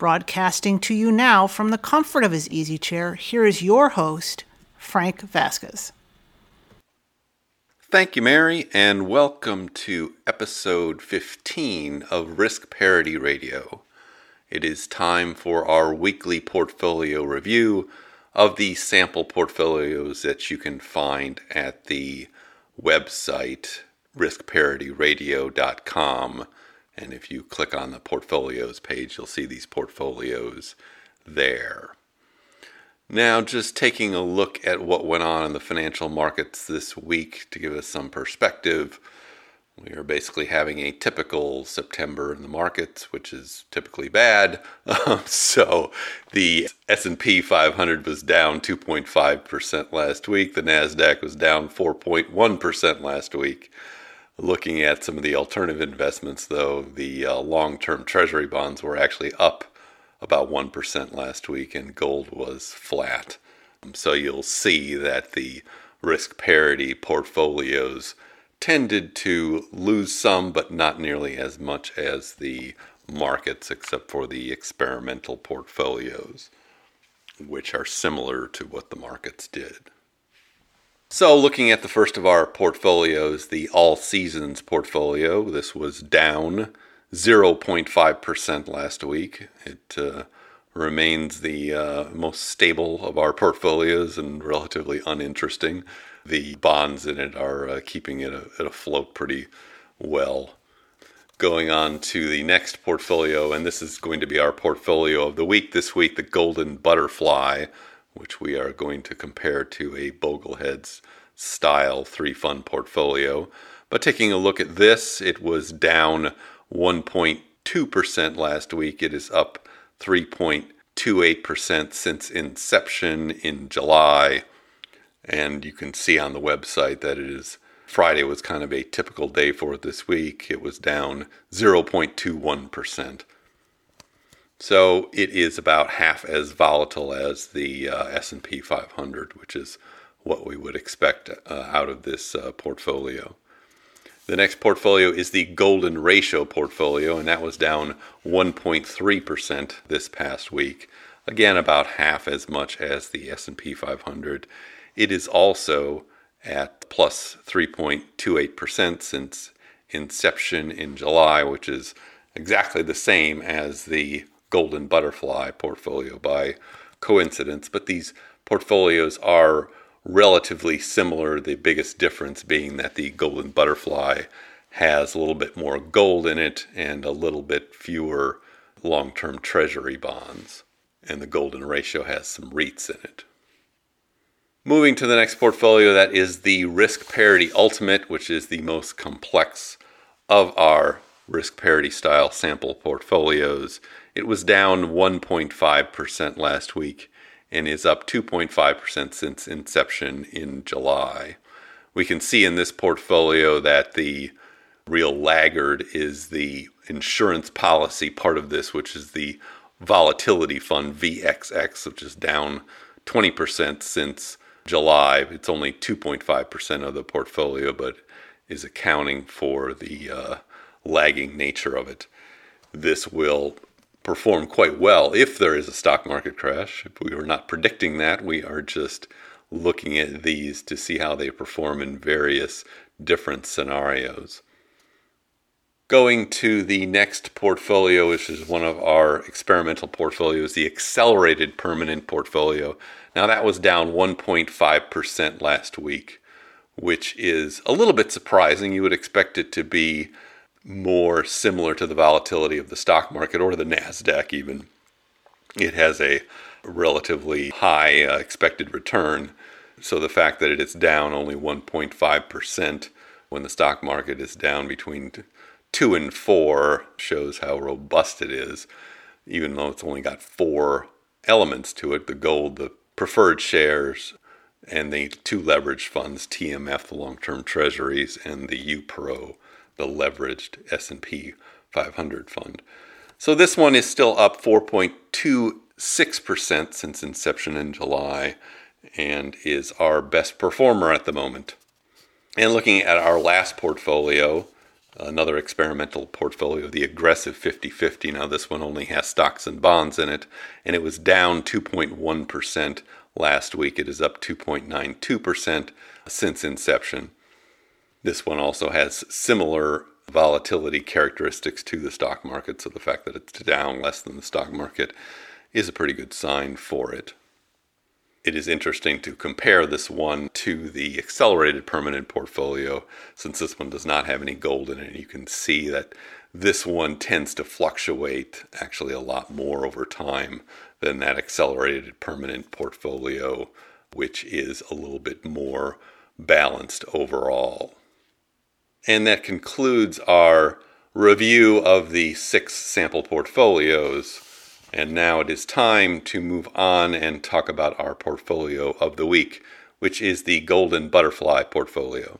Broadcasting to you now from the comfort of his easy chair, here is your host, Frank Vasquez. Thank you, Mary, and welcome to episode 15 of Risk Parity Radio. It is time for our weekly portfolio review of the sample portfolios that you can find at the website riskparityradio.com and if you click on the portfolios page, you'll see these portfolios there. Now, just taking a look at what went on in the financial markets this week to give us some perspective. We are basically having a typical September in the markets, which is typically bad. Um, so the S&P 500 was down 2.5% last week. The Nasdaq was down 4.1% last week. Looking at some of the alternative investments, though, the uh, long term treasury bonds were actually up about 1% last week, and gold was flat. Um, so you'll see that the risk parity portfolios tended to lose some, but not nearly as much as the markets, except for the experimental portfolios, which are similar to what the markets did. So, looking at the first of our portfolios, the All Seasons portfolio, this was down 0.5% last week. It uh, remains the uh, most stable of our portfolios and relatively uninteresting. The bonds in it are uh, keeping it at afloat pretty well. Going on to the next portfolio, and this is going to be our portfolio of the week this week the Golden Butterfly which we are going to compare to a Bogleheads style three fund portfolio. But taking a look at this, it was down 1.2% last week. It is up 3.28% since inception in July. And you can see on the website that it is Friday was kind of a typical day for it this week. It was down 0.21%. So it is about half as volatile as the uh, S&P 500, which is what we would expect uh, out of this uh, portfolio. The next portfolio is the golden ratio portfolio, and that was down 1.3% this past week. Again, about half as much as the S&P 500. It is also at plus 3.28% since inception in July, which is exactly the same as the golden butterfly portfolio by coincidence, but these portfolios are relatively similar. The biggest difference being that the golden butterfly has a little bit more gold in it and a little bit fewer long term treasury bonds. And the golden ratio has some REITs in it. Moving to the next portfolio, that is the Risk Parity Ultimate, which is the most complex of our risk parity style sample portfolios. It was down 1.5% last week and is up 2.5% since inception in July. We can see in this portfolio that the real laggard is the insurance policy part of this, which is the volatility fund VXX, which is down 20% since July. It's only 2.5% of the portfolio, but is accounting for the uh, lagging nature of it. This will perform quite well if there is a stock market crash. If we were not predicting that, we are just looking at these to see how they perform in various different scenarios. Going to the next portfolio, which is one of our experimental portfolios, the accelerated permanent portfolio. Now, that was down 1.5% last week, which is a little bit surprising. You would expect it to be more similar to the volatility of the stock market or the NASDAQ, even. It has a relatively high uh, expected return. So the fact that it is down only 1.5% when the stock market is down between 2 and 4 shows how robust it is, even though it's only got four elements to it the gold, the preferred shares, and the two leveraged funds, TMF, the long-term treasuries, and the UPRO, the leveraged S&P 500 fund. So this one is still up 4.26% since inception in July and is our best performer at the moment. And looking at our last portfolio, another experimental portfolio, the aggressive 50 50. Now, this one only has stocks and bonds in it, and it was down 2.1% last week. It is up 2.92% since inception. This one also has similar volatility characteristics to the stock market, so the fact that it's down less than the stock market is a pretty good sign for it it is interesting to compare this one to the accelerated permanent portfolio since this one does not have any gold in it. You can see that this one tends to fluctuate actually a lot more over time than that accelerated permanent portfolio, which is a little bit more balanced overall. And that concludes our review of the six sample portfolios. And now it is time to move on and talk about our portfolio of the week, which is the Golden Butterfly portfolio.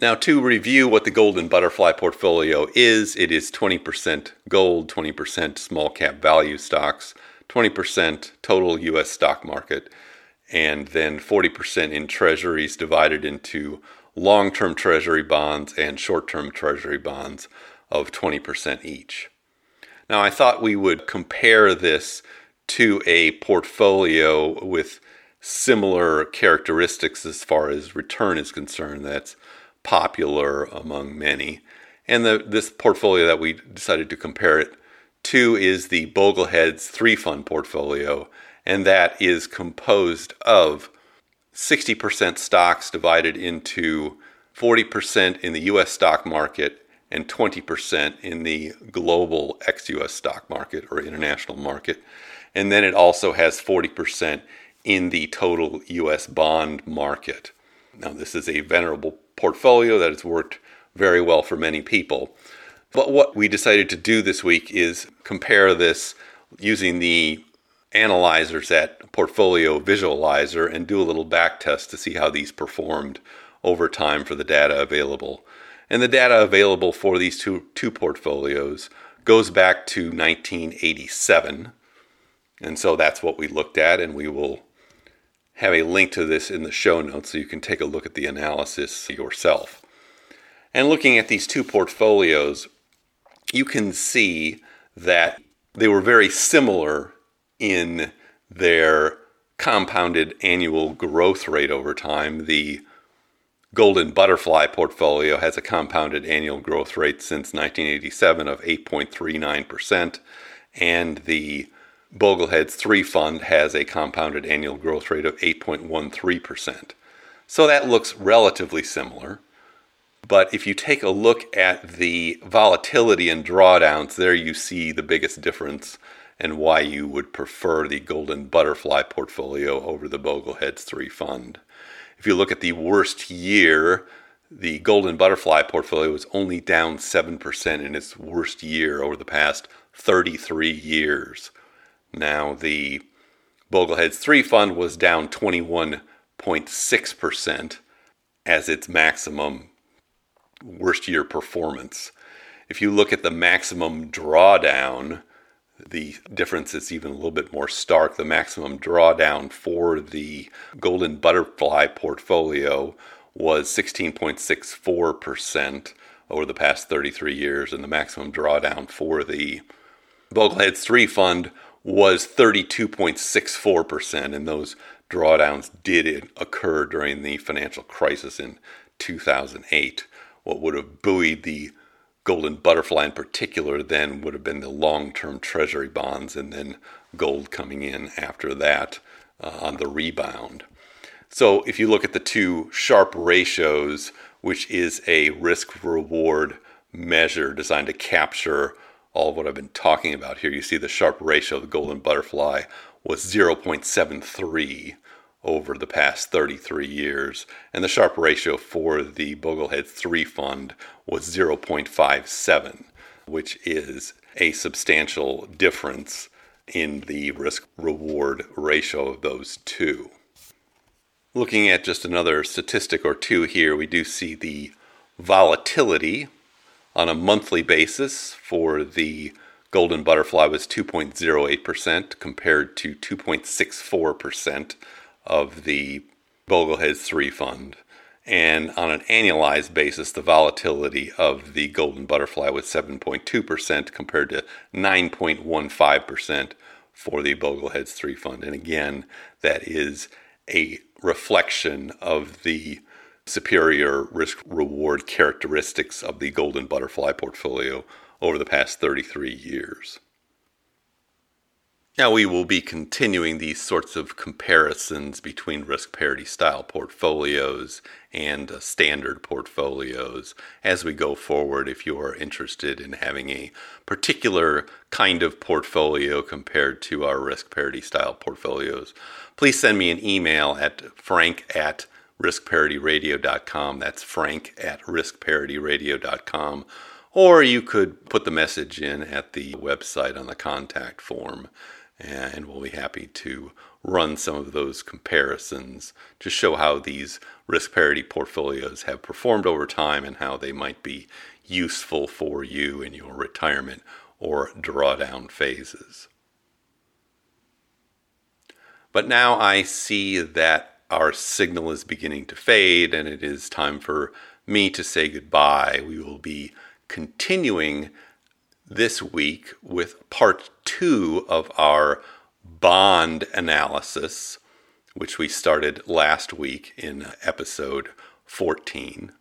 Now, to review what the Golden Butterfly portfolio is, it is 20% gold, 20% small cap value stocks, 20% total US stock market, and then 40% in treasuries divided into long term treasury bonds and short term treasury bonds of 20% each. Now, I thought we would compare this to a portfolio with similar characteristics as far as return is concerned that's popular among many. And the, this portfolio that we decided to compare it to is the Bogleheads three fund portfolio, and that is composed of 60% stocks divided into 40% in the US stock market and 20% in the global ex US stock market or international market. And then it also has 40% in the total US bond market. Now, this is a venerable portfolio that has worked very well for many people. But what we decided to do this week is compare this using the analyzers at Portfolio Visualizer and do a little back test to see how these performed over time for the data available and the data available for these two, two portfolios goes back to 1987. And so that's what we looked at, and we will have a link to this in the show notes so you can take a look at the analysis yourself. And looking at these two portfolios, you can see that they were very similar in their compounded annual growth rate over time. The Golden Butterfly portfolio has a compounded annual growth rate since 1987 of 8.39%, and the Bogleheads 3 fund has a compounded annual growth rate of 8.13%. So that looks relatively similar. But if you take a look at the volatility and drawdowns, there you see the biggest difference and why you would prefer the Golden Butterfly portfolio over the Bogleheads 3 fund. If you look at the worst year, the Golden Butterfly portfolio was only down 7% in its worst year over the past 33 years. Now, the Bogleheads 3 fund was down 21.6% as its maximum worst year performance. If you look at the maximum drawdown, the difference is even a little bit more stark. The maximum drawdown for the Golden Butterfly portfolio was 16.64% over the past 33 years, and the maximum drawdown for the Bogleheads 3 fund was 32.64%, and those drawdowns did occur during the financial crisis in 2008. What would have buoyed the golden butterfly in particular then would have been the long-term treasury bonds and then gold coming in after that uh, on the rebound. So if you look at the two Sharpe ratios, which is a risk reward measure designed to capture all of what I've been talking about here, you see the Sharpe ratio of the golden butterfly was 0.73 over the past 33 years, and the Sharpe ratio for the Boglehead 3 fund was 0.57, which is a substantial difference in the risk reward ratio of those two. Looking at just another statistic or two here, we do see the volatility on a monthly basis for the Golden Butterfly was 2.08% compared to 2.64% of the Bogleheads 3 fund. And on an annualized basis, the volatility of the Golden Butterfly was 7.2% compared to 9.15% for the Bogleheads 3 fund. And again, that is a reflection of the superior risk reward characteristics of the Golden Butterfly portfolio over the past 33 years. Now, we will be continuing these sorts of comparisons between risk parity style portfolios and uh, standard portfolios as we go forward. If you are interested in having a particular kind of portfolio compared to our risk parity style portfolios, please send me an email at frank at riskparityradio.com. That's frank at riskparityradio.com or you could put the message in at the website on the contact form, and we'll be happy to run some of those comparisons to show how these risk parity portfolios have performed over time and how they might be useful for you in your retirement or drawdown phases. But now I see that our signal is beginning to fade and it is time for me to say goodbye. We will be continuing this week with part two of our bond analysis, which we started last week in episode 14.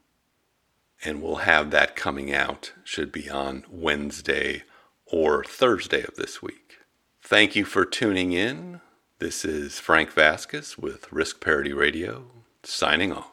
And we'll have that coming out, should be on Wednesday or Thursday of this week. Thank you for tuning in. This is Frank Vasquez with Risk Parity Radio, signing off.